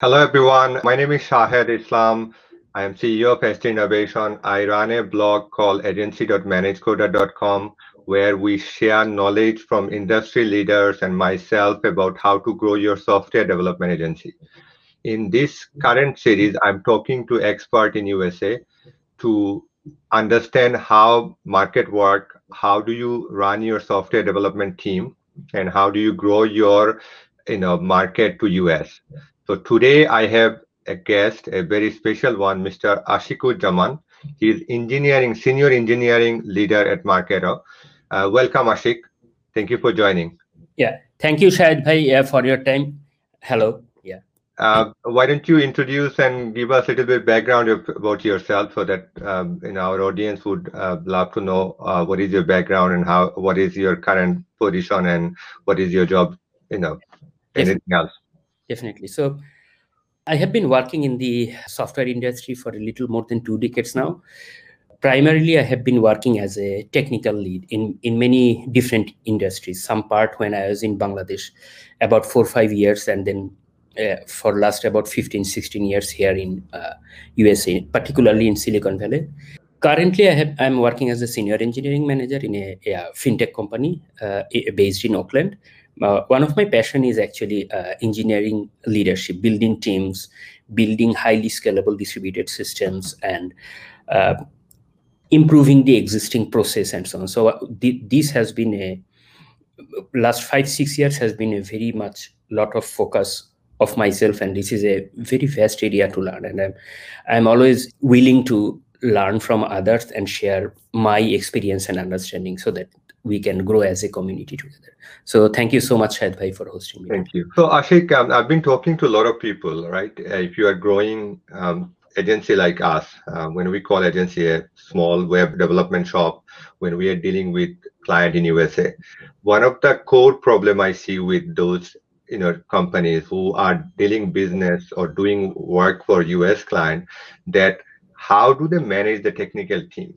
Hello, everyone. My name is Shahed Islam. I am CEO of SJ Innovation. I run a blog called agency.managedcoder.com where we share knowledge from industry leaders and myself about how to grow your software development agency. In this current series, I'm talking to expert in USA to understand how market work, how do you run your software development team, and how do you grow your you know market to US. So today I have a guest, a very special one, Mr. Ashik Uzzaman. He is engineering, senior engineering leader at Marketo. Uh, welcome, Ashik. Thank you for joining. Yeah, thank you, Shahid Bhai, uh, for your time. Hello. Yeah. Uh, why don't you introduce and give us a little bit background of, about yourself so that um, know, our audience would uh, love to know uh, what is your background and how what is your current position and what is your job, you know, anything else definitely. So I have been working in the software industry for a little more than two decades now. Primarily, I have been working as a technical lead in, in many different industries. Some part when I was in Bangladesh, about four or five years, and then uh, for last about 15, 16 years here in uh, USA, particularly in Silicon Valley. Currently, I have, I'm working as a senior engineering manager in a, a fintech company uh, based in Oakland uh, one of my passion is actually uh, engineering leadership building teams building highly scalable distributed systems and uh, improving the existing process and so on. So uh, th this has been a last five six years has been a very much lot of focus of myself and this is a very vast area to learn and i'm i'm always willing to learn from others and share my experience and understanding so that we can grow as a community together. So thank you so much, Shahid for hosting me. Thank you. So Ashik, um, I've been talking to a lot of people, right? Uh, if you are growing um, agency like us, uh, when we call agency a small web development shop, when we are dealing with client in USA, one of the core problem I see with those you know companies who are dealing business or doing work for US client that how do they manage the technical team,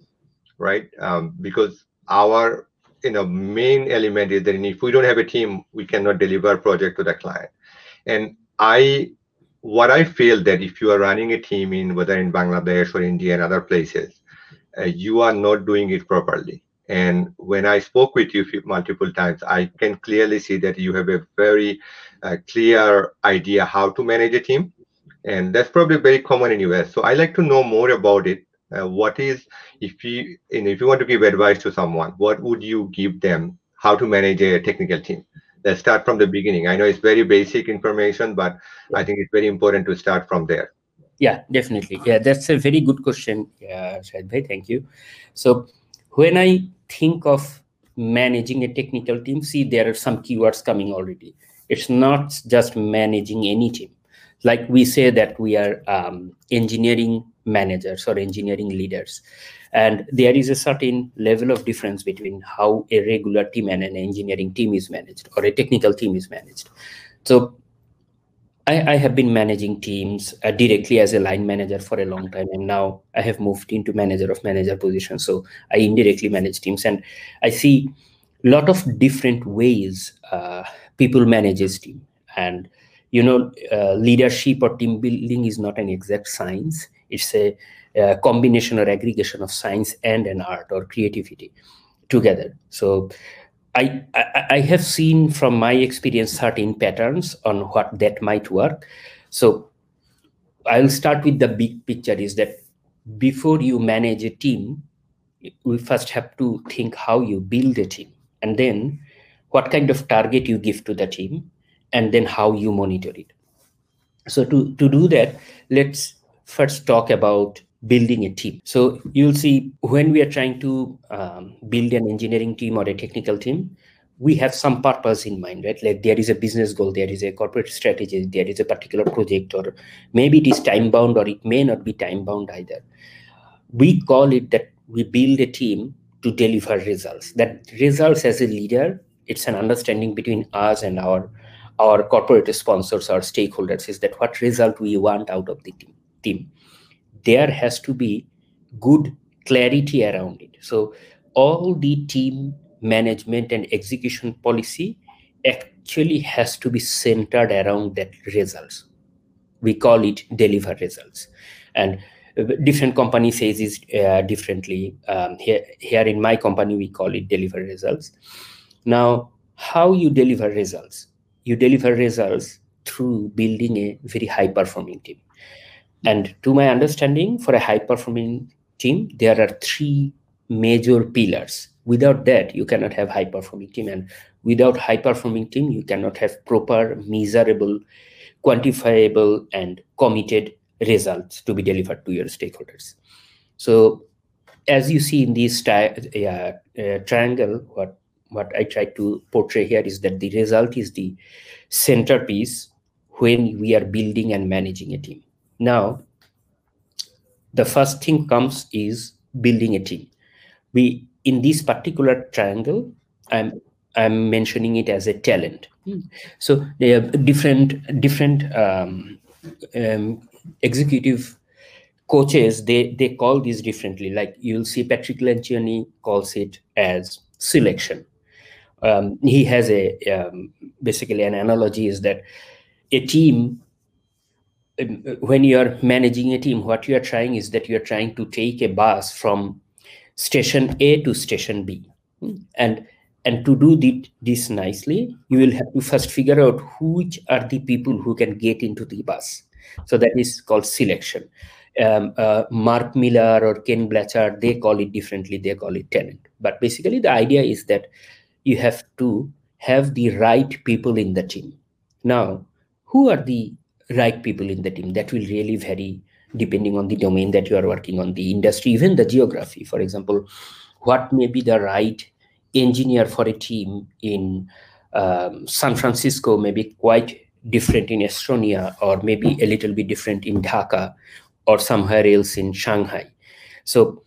right? Um, because our you know main element is that if we don't have a team we cannot deliver project to the client. And i what i feel that if you are running a team in whether in bangladesh or india and other places uh, you are not doing it properly. And when i spoke with you multiple times i can clearly see that you have a very uh, clear idea how to manage a team. And that's probably very common in us so i like to know more about it uh, what is if you if you want to give advice to someone what would you give them? How to manage a technical team? Let's start from the beginning. I know it's very basic information but i think it's very important to start from there. Yeah definitely. Yeah that's a very good question yeah Shahid thank you. So when i think of managing a technical team see there are some keywords coming already. It's not just managing any team like we say that we are um, engineering managers or engineering leaders. And there is a certain level of difference between how a regular team and an engineering team is managed or a technical team is managed. So I, I have been managing teams uh, directly as a line manager for a long time and now i have moved into manager of manager position so i indirectly manage teams and i see a lot of different ways uh, people manage a team. And you know uh, leadership or team building is not an exact science. It's a, a, combination or aggregation of science and an art or creativity together. So I, I, I have seen from my experience certain patterns on what that might work. So i'll start with the big picture is that before you manage a team we first have to think how you build a team and then what kind of target you give to the team and then how you monitor it. So to to do that let's first talk about building a team. So you'll see when we are trying to um, build an engineering team or a technical team we have some purpose in mind right? Like there is a business goal there is a corporate strategy there is a particular project or maybe it is time bound or it may not be time bound either. We call it that we build a team to deliver results. That results as a leader it's an understanding between us and our our corporate sponsors or stakeholders is that what result we want out of the team. There has to be good clarity around it. So all the team management and execution policy actually has to be centered around that results. we call it deliver results and different company says it uh, differently um, here, here in my company we call it deliver results now how you deliver results you deliver results through building a very high performing team. And to my understanding for a high performing team there are three major pillars. Without that you cannot have high performing team. And without high performing team you cannot have proper measurable quantifiable and committed results to be delivered to your stakeholders. So as you see in this uh, uh, triangle what what i try to portray here is that the result is the centerpiece when we are building and managing a team. Now the first thing comes is building a team. We in this particular triangle i'm i'm mentioning it as a talent. So they have different different um, um, executive coaches they they call these differently. Like you'll see patrick lencioni calls it as selection um, he has a um, basically an analogy is that a team um, when you are managing a team what you are trying is that you are trying to take a bus from station a to station b. And and to do this nicely you will have to first figure out which are the people who can get into the bus. So that is called selection. Um, uh, mark miller or ken blanchard they call it differently they call it talent but basically the idea is that you have to have the right people in the team. Now who are the right people in the team? That will really vary depending on the domain that you are working on the industry even the geography. For example what may be the right engineer for a team in um, san francisco may be quite different in estonia or maybe a little bit different in dhaka or somewhere else in shanghai. So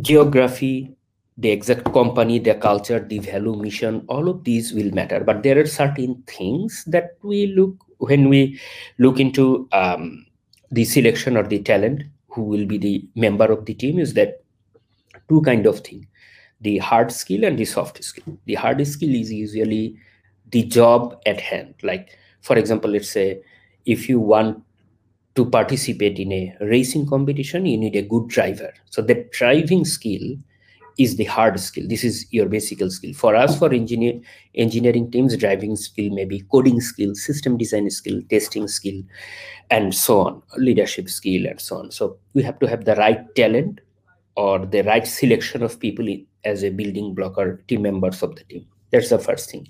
geography the exact company, the culture, the value, mission, all of these will matter. But there are certain things that we look when we look into um, the selection or the talent who will be the member of the team is that two kind of thing. The hard skill and the soft skill. The hard skill is usually the job at hand. Like for example let's say if you want to participate in a racing competition you need a good driver. So the driving skill is the hard skill. This is your basic skill. For us, for engineer engineering teams, driving skill maybe coding skill, system design skill, testing skill, and so on, leadership skill, and so on. So we have to have the right talent or the right selection of people as a building block or team members of the team. That's the first thing.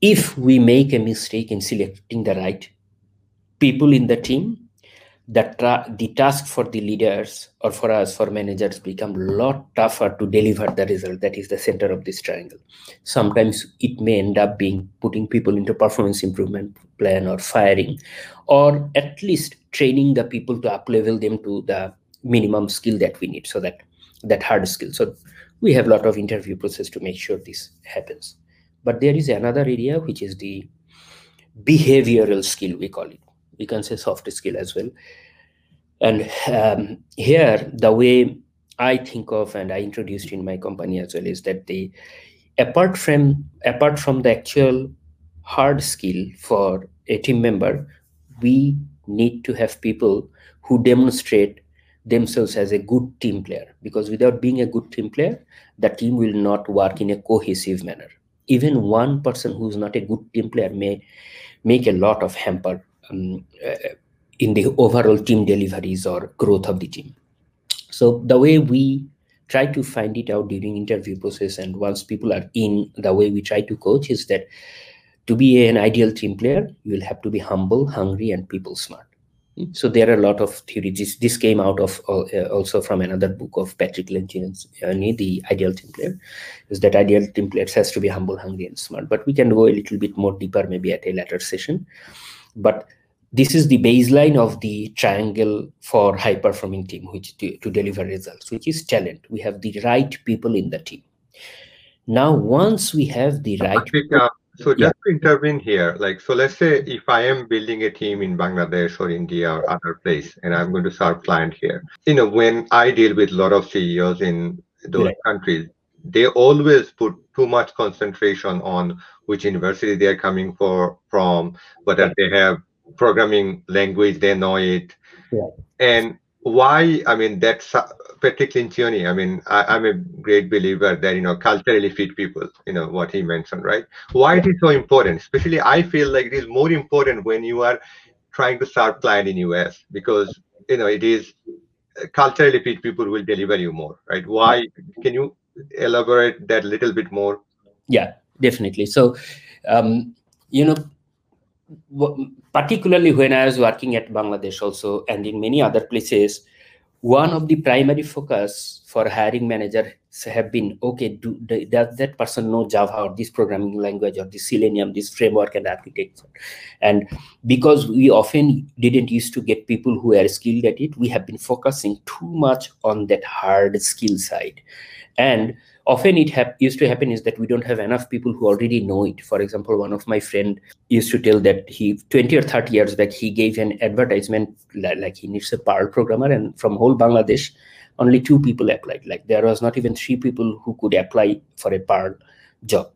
If we make a mistake in selecting the right people in the team, the, the task for the leaders or for us for managers become a lot tougher to deliver the result that is the center of this triangle. Sometimes it may end up being putting people into performance improvement plan or firing or at least training the people to uplevel them to the minimum skill that we need so that that hard skill. So we have a lot of interview process to make sure this happens. But there is another area which is the behavioral skill we call it we can say soft skill as well. And um, here the way i think of and i introduced in my company as well is that the apart from apart from the actual hard skill for a team member we need to have people who demonstrate themselves as a good team player. Because without being a good team player the team will not work in a cohesive manner. Even one person who's not a good team player may make a lot of hamper um, uh, in the overall team deliveries or growth of the team. So the way we try to find it out during interview process and once people are in, the way we try to coach is that to be an ideal team player, you will have to be humble, hungry, and people smart. So there are a lot of theories. This, came out of uh, also from another book of Patrick Lencioni, the ideal team player, is that ideal team player has to be humble, hungry, and smart. But we can go a little bit more deeper maybe at a later session. But this is the baseline of the triangle for high performing team which to, to, deliver results which is talent we have the right people in the team now once we have the right uh, so just yeah. to intervene here like so let's say if i am building a team in bangladesh or india or other place and i'm going to serve client here you know when i deal with a lot of ceos in those right. countries they always put too much concentration on which university they are coming for from whether they have programming language, they know it. Yeah. And why, I mean, that's particularly in Tierney, I mean, I, am a great believer that, you know, culturally fit people, you know, what he mentioned, right? Why yeah. it is so important? Especially, I feel like it is more important when you are trying to serve client in US because, you know, it is culturally fit people will deliver you more, right? Why? Can you elaborate that a little bit more? Yeah, definitely. So, um, you know, particularly when I was working at Bangladesh also and in many other places, one of the primary focus for hiring managers have been okay do does that person know java or this programming language or this selenium this framework and architecture? And because we often didn't used to get people who are skilled at it we have been focusing too much on that hard skill side. And often it used to happen is that we don't have enough people who already know it. For example one of my friend used to tell that he 20 or 30 years back he gave an advertisement like he needs a Perl programmer and from whole bangladesh only two people applied. Like there was not even three people who could apply for a Perl job.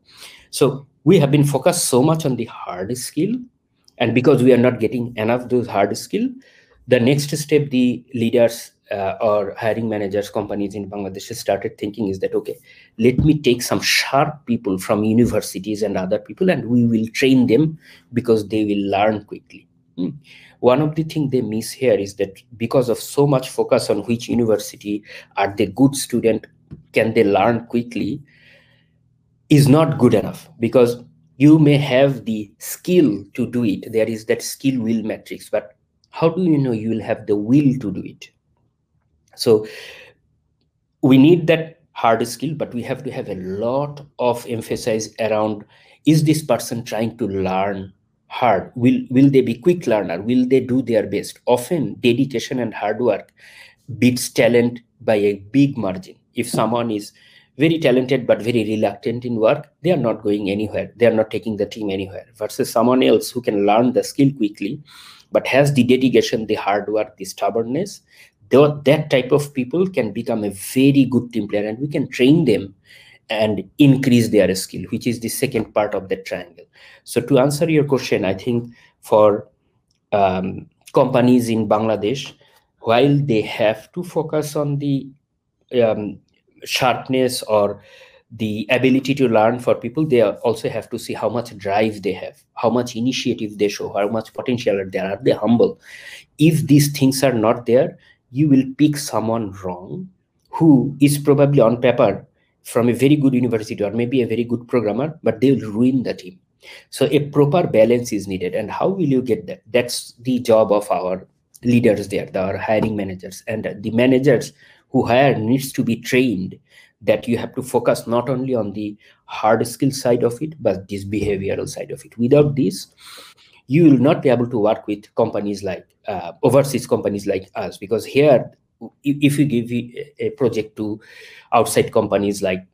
So we have been focused so much on the hard skill and because we are not getting enough those hard skill the next step the leaders uh, or hiring managers companies in bangladesh started thinking is that okay let me take some sharp people from universities and other people and we will train them because they will learn quickly. Hmm. one of the things they miss here is that because of so much focus on which university are they good student can they learn quickly is not good enough because you may have the skill to do it. There is that skill will matrix but how do you know you will have the will to do it so we need that hard skill, but we have to have a lot of emphasis around is this person trying to learn hard? Will, will they be quick learner? Will they do their best? Often dedication and hard work beats talent by a big margin. If hmm. someone is very talented but very reluctant in work, they are not going anywhere. They are not taking the team anywhere. Versus someone else who can learn the skill quickly, but has the dedication, the hard work, the stubbornness, that type of people can become a very good team player and we can train them and increase their skill which is the second part of the triangle. So to answer your question i think for um, companies in bangladesh while they have to focus on the um, sharpness or the ability to learn for people they also have to see how much drive they have how much initiative they show how much potential there are they humble? If these things are not there you will pick someone wrong who is probably on paper from a very good university or maybe a very good programmer, but they will ruin the team. So a proper balance is needed. And how will you get that? That's the job of our leaders there, our hiring managers. And the managers who hire needs to be trained that you have to focus not only on the hard skill side of it, but this behavioral side of it. Without this, you will not be able to work with companies like uh, overseas companies like us because here if you give a project to outside companies like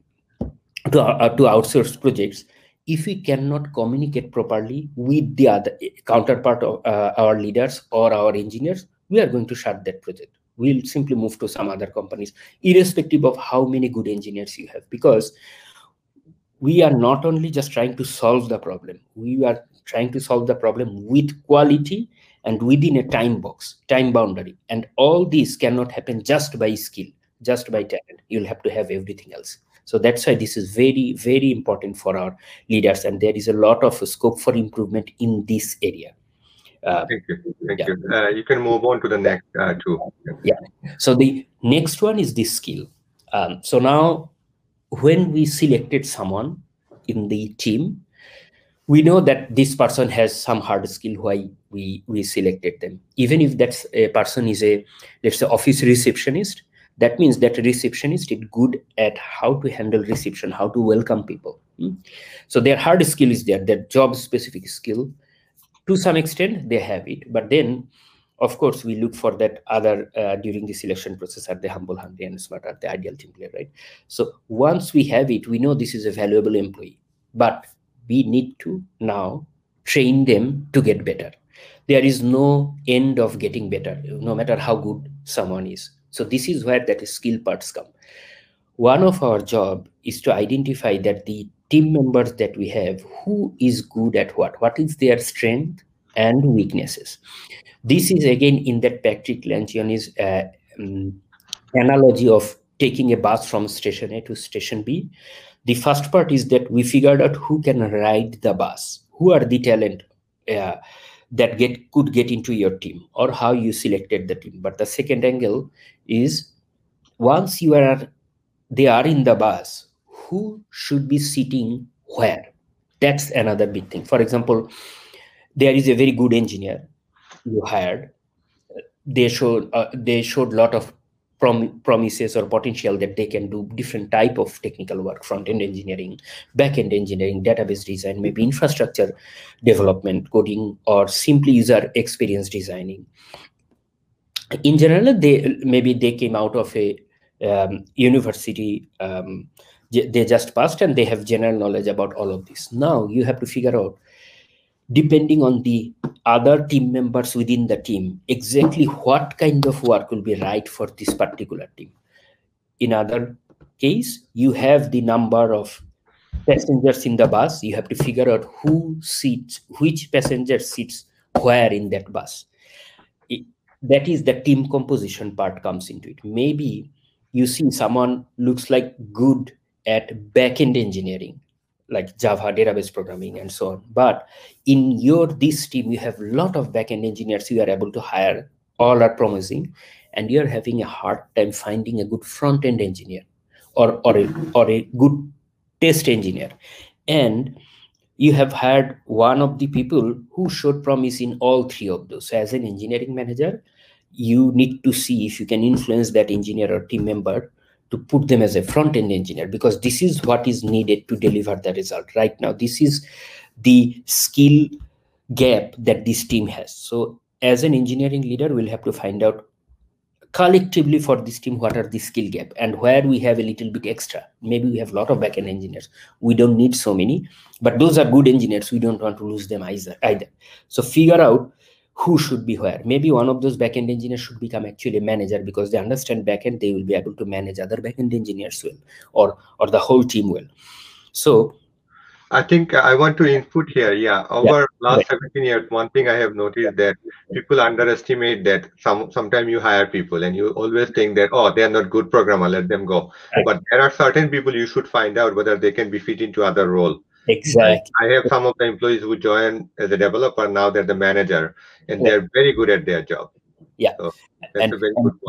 to, uh, to outsource projects if we cannot communicate properly with the other counterpart of uh, our leaders or our engineers we are going to shut that project. We'll simply move to some other companies irrespective of how many good engineers you have because we are not only just trying to solve the problem we are trying to solve the problem with quality and within a time box, time boundary. And all these cannot happen just by skill, just by talent. You'll have to have everything else. So that's why this is very, very important for our leaders. And there is a lot of scope for improvement in this area. Uh, Thank you. Thank yeah. you. Uh, you can move on to the next uh, two. Yeah. So the next one is this skill. Um, so now, when we selected someone in the team, we know that this person has some hard skill why we we selected them. Even if that person is a let's say office receptionist that means that receptionist is good at how to handle reception how to welcome people. Hmm? so their hard skill is there their job specific skill. To some extent they have it. But then of course we look for that other uh, during the selection process are they humble hungry and smart are the ideal team player right? So once we have it we know this is a valuable employee. But we need to now train them to get better. There is no end of getting better, no matter how good someone is. So this is where that skill parts come. One of our job is to identify that the team members that we have, who is good at what, what is their strength, and weaknesses. This is again in that Patrick Lencioni's uh, um, analogy of taking a bus from station A to station B. The first part is that we figured out who can ride the bus, who are the talent uh, that get could get into your team, or how you selected the team. But the second angle is once you are they are in the bus, who should be sitting where? That's another big thing. For example, there is a very good engineer you hired. They showed uh, they showed lot of prom promises or potential that they can do different type of technical work, front-end engineering, back-end engineering, database design, maybe infrastructure development, coding, or simply user experience designing. In general, they maybe they came out of a um, university um, they just passed and they have general knowledge about all of this now you have to figure out depending on the other team members within the team exactly what kind of work will be right for this particular team. In other case you have the number of passengers in the bus. You have to figure out who seats which passenger sits where in that bus. It, that is the team composition part comes into it. Maybe you see someone looks like good at backend engineering like java database programming and so on. But in your this team you have a lot of backend engineers you are able to hire. All are promising and you're having a hard time finding a good front end engineer or or a, or a good test engineer. And you have hired one of the people who showed promise in all three of those. So as an engineering manager you need to see if you can influence that engineer or team member to put them as a front end engineer because this is what is needed to deliver the result right now. This is the skill gap that this team has. So as an engineering leader we'll have to find out collectively for this team what are the skill gap and where we have a little bit extra. Maybe we have a lot of backend engineers. We don't need so many but those are good engineers. We don't want to lose them either either. So figure out who should be where. Maybe one of those backend engineers should become actually a manager because they understand backend, they will be able to manage other backend engineers well, or or the whole team well. So I think I want to input here. Yeah, over yeah, last right. 17 years, one thing I have noticed that people underestimate that some sometimes you hire people and you always think that oh they are not good programmer, let them go. Right. But there are certain people you should find out whether they can be fit into other role. Exactly. I have some of the employees who join as a developer now they're the manager and they're very good at their job. Yeah. So and, and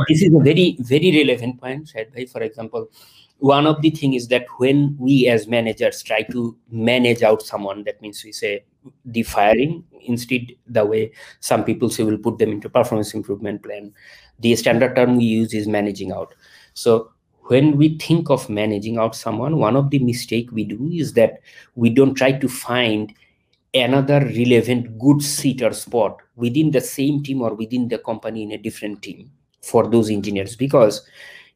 this is a very, very relevant point, said by for example, one of the thing is that when we as managers try to manage out someone, that means we say the firing instead the way some people say we'll put them into performance improvement plan. The standard term we use is managing out. So when we think of managing out someone one of the mistake we do is that we don't try to find another relevant good seat or spot within the same team or within the company in a different team for those engineers. Because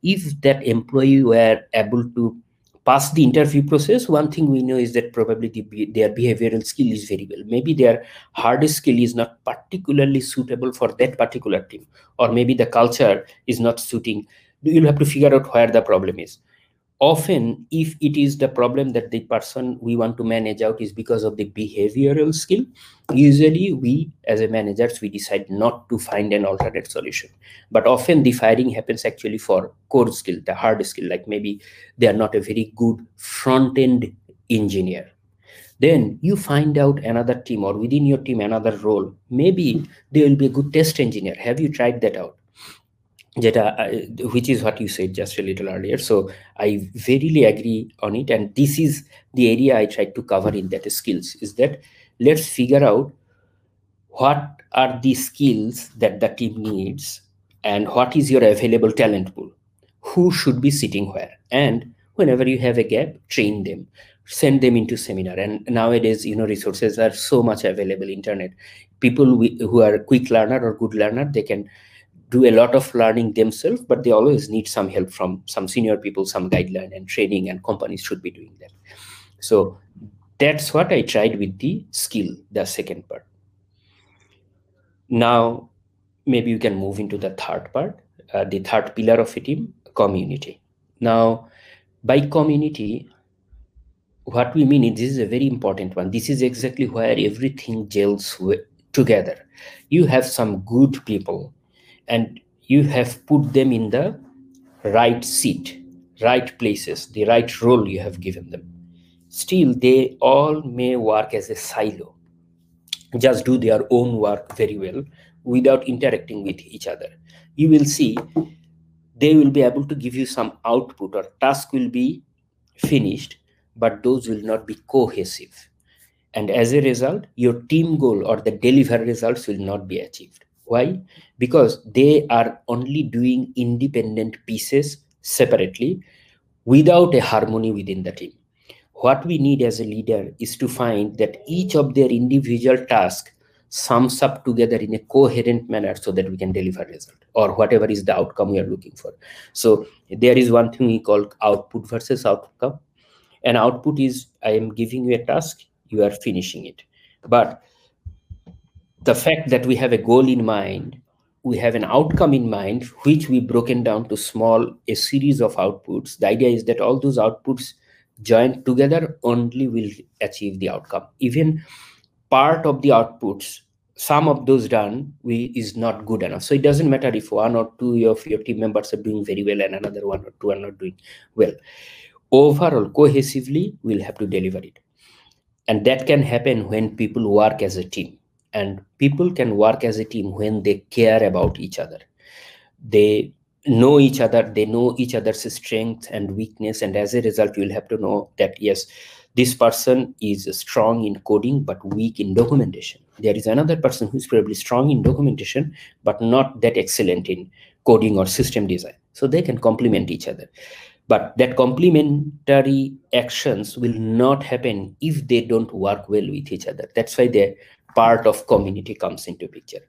if that employee were able to pass the interview process one thing we know is that probably the, their behavioral skill is very well. Maybe their hardest skill is not particularly suitable for that particular team or maybe the culture is not suiting you'll have to figure out where the problem is. Often if it is the problem that the person we want to manage out is because of the behavioral skill usually we as a managers we decide not to find an alternate solution. But often the firing happens actually for core skill the hard skill like maybe they are not a very good front end engineer. Then you find out another team or within your team another role. Maybe they will be a good test engineer. Have you tried that out Jeta, uh, which is what you said just a little earlier. So I verily agree on it. And this is the area I tried to cover in that skills is that let's figure out what are the skills that the team needs and what is your available talent pool. Who should be sitting where? And whenever you have a gap, train them, send them into seminar. And nowadays, you know, resources are so much available, internet. People who are quick learner or good learner, they can do a lot of learning themselves, but they always need some help from some senior people, some guideline and training, and companies should be doing that. So that's what I tried with the skill, the second part. Now, maybe you can move into the third part, uh, the third pillar of a team, community. Now, by community, what we mean is this is a very important one. This is exactly where everything gels together you have some good people and you have put them in the right seat right places the right role you have given them. Still they all may work as a silo. Just do their own work very well without interacting with each other. You will see they will be able to give you some output or task will be finished but those will not be cohesive. And as a result your team goal or the deliver results will not be achieved why? Because they are only doing independent pieces separately without a harmony within the team. What we need as a leader is to find that each of their individual tasks sums up together in a coherent manner so that we can deliver result or whatever is the outcome we are looking for. So there is one thing we call output versus outcome. An output is i am giving you a task you are finishing it. But the fact that we have a goal in mind we have an outcome in mind which we broken down to small a series of outputs. The idea is that all those outputs joined together only will achieve the outcome. Even part of the outputs some of those done we is not good enough. So it doesn't matter if one or two of your team members are doing very well and another one or two are not doing well. Overall cohesively we'll have to deliver it. And that can happen when people work as a team and people can work as a team when they care about each other. They know each other they know each other's strength and weakness and as a result you'll have to know that yes this person is strong in coding but weak in documentation. There is another person who's probably strong in documentation but not that excellent in coding or system design. So they can complement each other. But that complementary actions will not happen if they don't work well with each other. That's why the part of community comes into picture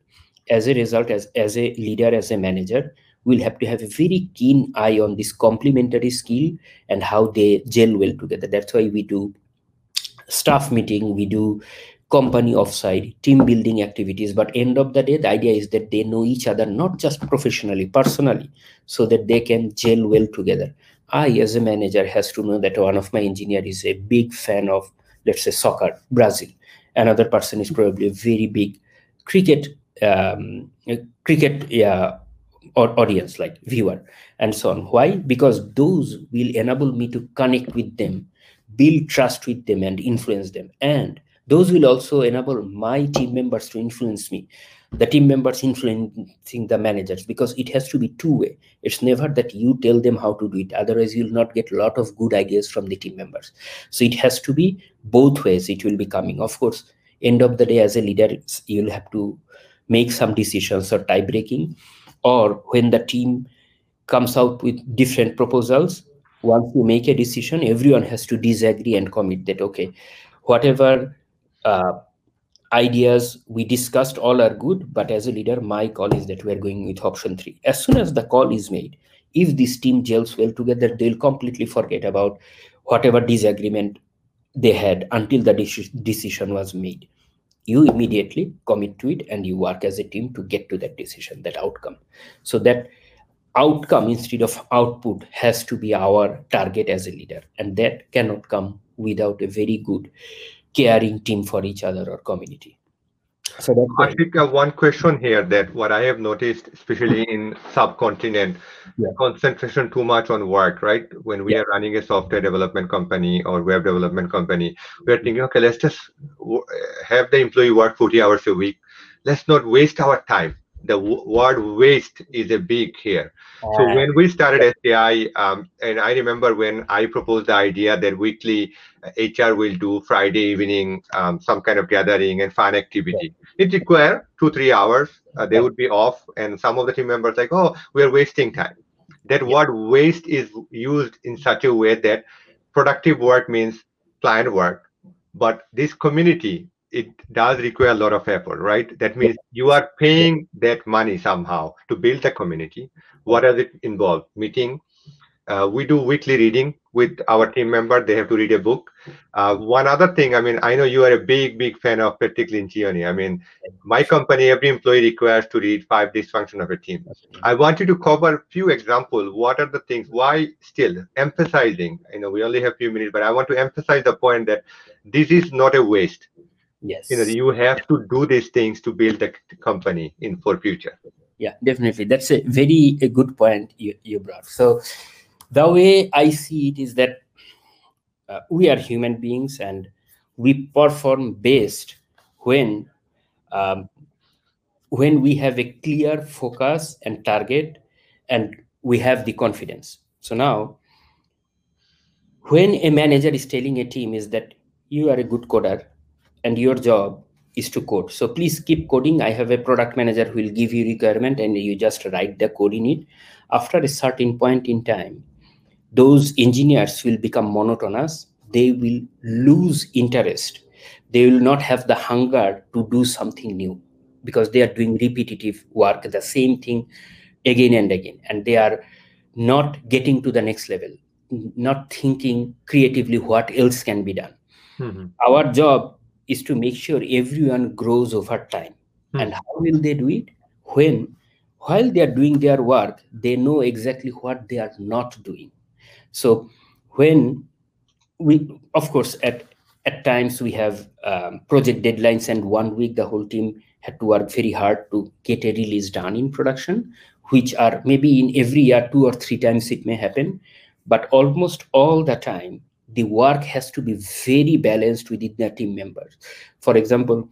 as a result as, as a leader as a manager we'll have to have a very keen eye on this complementary skill and how they gel well together. That's why we do staff meeting, we do company offsite, team building activities. But end of the day, the idea is that they know each other not just professionally, personally, so that they can gel well together. I, as a manager, has to know that one of my engineer is a big fan of, let's say, soccer, Brazil. Another person is probably a very big cricket, um, cricket, yeah, or audience like viewer and so on. Why? Because those will enable me to connect with them build trust with them and influence them. And those will also enable my team members to influence me the team members influencing the managers because it has to be two way it's never that you tell them how to do it otherwise you'll not get a lot of good ideas from the team members. So it has to be both ways it will be coming. Of course end of the day as a leader you'll have to make some decisions or tie breaking or when the team comes out with different proposals once you make a decision everyone has to disagree and commit that okay whatever uh, ideas we discussed all are good but as a leader my call is that we're going with option three. As soon as the call is made if this team gels well together they'll completely forget about whatever disagreement they had until the decision was made. You immediately commit to it and you work as a team to get to that decision that outcome. So that outcome instead of output has to be our target as a leader and that cannot come without a very good caring team for each other or community so that's I think uh, one question here that what I have noticed, especially in subcontinent, yeah. concentration too much on work, right? When we yeah. are running a software development company or web development company, we are thinking, okay, let's just have the employee work 40 hours a week. Let's not waste our time the word waste is a big here. So when we started SAI, um, and I remember when I proposed the idea that weekly HR uh, will do Friday evening um, some kind of gathering and fun activity. It require two three hours. Uh, they would be off, and some of the team members like, oh, we are wasting time. That yeah. word waste is used in such a way that productive work means client work, but this community it does require a lot of effort, right? That means you are paying that money somehow to build the community. What does it involve? Meeting. Uh, we do weekly reading with our team member. They have to read a book. Uh, one other thing, I mean, I know you are a big, big fan of Patrick Lencioni. I mean, my company, every employee requires to read five dysfunction of a team. I want you to cover a few examples. What are the things? Why still emphasizing? You know, we only have a few minutes, but I want to emphasize the point that this is not a waste yes. You know you have to do these things to build the company in for future. Yeah definitely. That's a very a good point you, you brought. So the way i see it is that uh, we are human beings and we perform best when um, when we have a clear focus and target and we have the confidence. So now when a manager is telling a team is that you are a good coder and your job is to code. So please keep coding. I have a product manager who will give you requirement and you just write the code in it. After a certain point in time those engineers will become monotonous. They will lose interest. They will not have the hunger to do something new because they are doing repetitive work the same thing again and again. And they are not getting to the next level not thinking creatively what else can be done. Mhm. our job is to make sure everyone grows over time. Hmm. and how will they do it? When while they are doing their work they know exactly what they are not doing. So when we of course at at times we have um, project deadlines and one week the whole team had to work very hard to get a release done in production which are maybe in every year two or three times it may happen. But almost all the time the work has to be very balanced within the team members. For example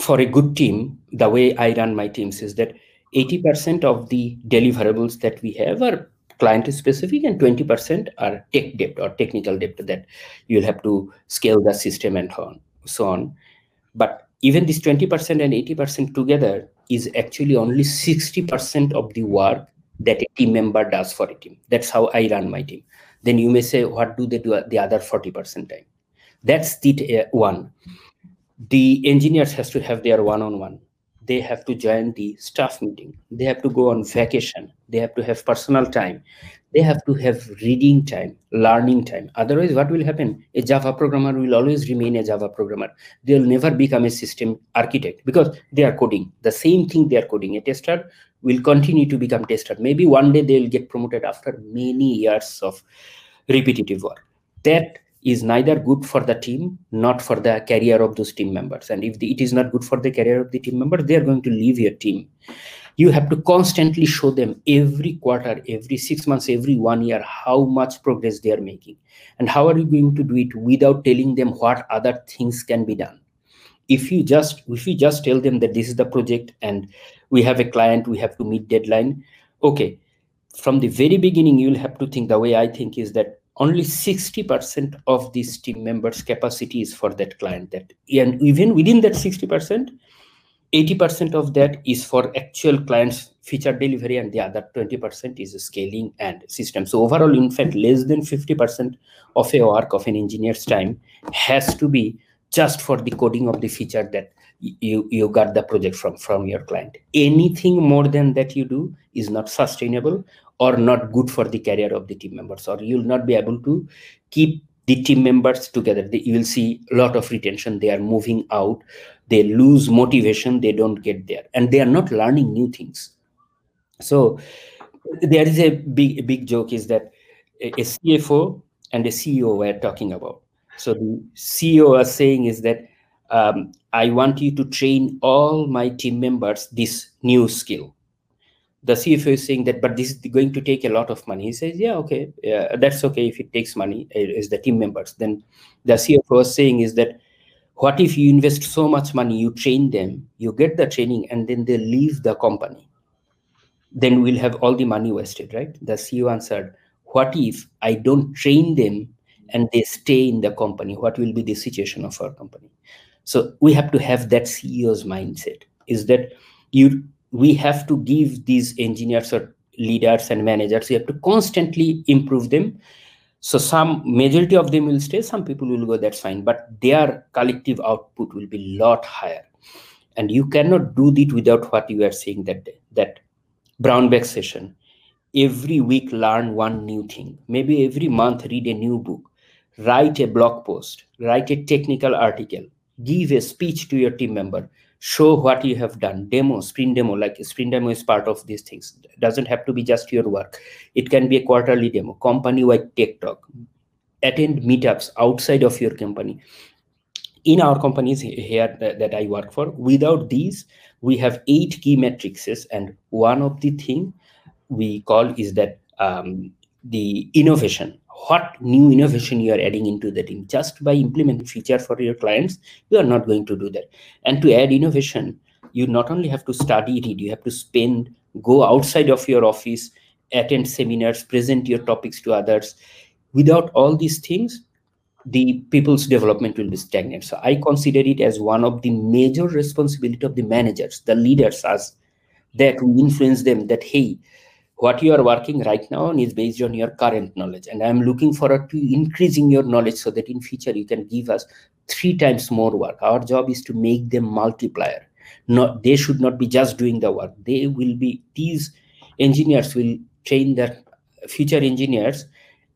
for a good team the way i run my teams is that 80% of the deliverables that we have are client specific and 20% are tech debt or technical debt that you'll have to scale the system and on, so on. But even this 20% and 80% together is actually only 60% of the work that a team member does for a team. That's how i run my team then you may say what do they do the other 40% time? That's the uh, one. The engineers has to have their one-on-one. They have to join the staff meeting. They have to go on vacation. They have to have personal time they have to have reading time learning time. Otherwise what will happen? A java programmer will always remain a java programmer. They'll never become a system architect because they are coding. The same thing they are coding. A tester will continue to become tester. Maybe one day they'll get promoted after many years of repetitive work. That is neither good for the team not for the career of those team members. And if the, it is not good for the career of the team members they are going to leave your team you have to constantly show them every quarter every six months every one year how much progress they are making. And how are you going to do it without telling them what other things can be done? If you just if you just tell them that this is the project and we have a client we have to meet deadline okay. From the very beginning you'll have to think the way i think is that only 60% of these team members capacity is for that client. That and even within that 60% 80% of that is for actual clients feature delivery and the other 20% is scaling and system so overall in fact less than 50% of a work of an engineer's time has to be just for the coding of the feature that you you got the project from from your client. Anything more than that you do is not sustainable or not good for the career of the team members or you'll not be able to keep the team members together. You will see a lot of retention. They are moving out. They lose motivation. They don't get there. And they are not learning new things. So there is a big a big joke is that a, cfo and a ceo were talking about. So the ceo was saying is that um, i want you to train all my team members this new skill the CFO is saying that, but this is going to take a lot of money. He says, yeah, okay, uh, that's okay if it takes money as the team members. Then the CFO is saying is that, what if you invest so much money, you train them, you get the training, and then they leave the company? Then we'll have all the money wasted, right? The CEO answered, what if I don't train them and they stay in the company? What will be the situation of our company? So we have to have that CEO's mindset is that you we have to give these engineers or leaders and managers we have to constantly improve them. So some majority of them will stay some people will go that's fine. But their collective output will be lot higher. And you cannot do it without what you are saying that day that brown bag session. Every week learn one new thing. Maybe every month read a new book. Write a blog post. Write a technical article. Give a speech to your team member show what you have done demo sprint demo like sprint demo is part of these things. It doesn't have to be just your work. It can be a quarterly demo company wide tech talk attend meetups outside of your company. In our companies here that, I work for, without these, we have eight key matrices, and one of the thing we call is that um, the innovation. What new innovation you are adding into the team? Just by implementing feature for your clients, you are not going to do that. And to add innovation, you not only have to study it, you have to spend, go outside of your office, attend seminars, present your topics to others. Without all these things, the people's development will be stagnant. So I consider it as one of the major responsibility of the managers, the leaders, as that we influence them that hey, what you are working right now on is based on your current knowledge, and I'm looking forward to increasing your knowledge so that in future you can give us three times more work. Our job is to make them multiplier. Not they should not be just doing the work. They will be these engineers will train their future engineers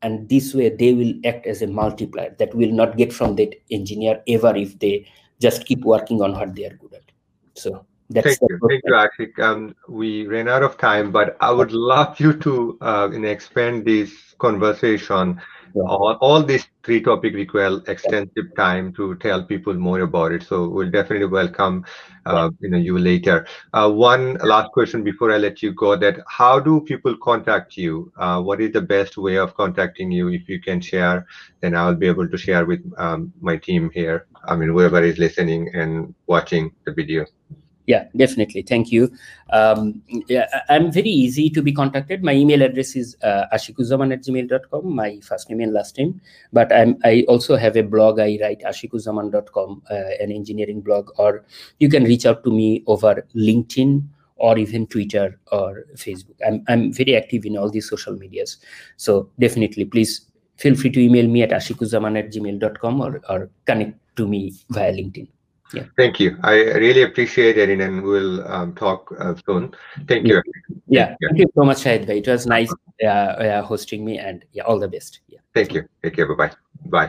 and this way they will act as a multiplier that will not get from that engineer ever if they just keep working on what they are good at so that's thank you. thank you Ashik. Um, we ran out of time but i would love you to uh, expand this conversation. Yeah. all, all these three topics require extensive time to tell people more about it so we'll definitely welcome uh, you know you later. Uh, one last question before i let you go that how do people contact you? Uh, what is the best way of contacting you? If you can share then i'll be able to share with um, my team here. I mean whoever is listening and watching the video yeah definitely. Thank you. Um, yeah i'm very easy to be contacted. My email address is uh, ashikuzzaman at gmail.com my first name and last name. But i'm i also have a blog. I write ashikuzzaman.com uh, an engineering blog or you can reach out to me over linkedin or even twitter or facebook. I'm, I'm very active in all these social medias. So definitely please feel free to email me at ashikuzzaman at gmail.com or, or connect to me via linkedin yeah. Thank you. I really appreciate it and we'll um, talk uh, soon. Thank you. Yeah. yeah. thank you so much Shahid. it was nice uh, uh, hosting me and yeah all the best. Yeah. Thank you. Take care. Bye bye bye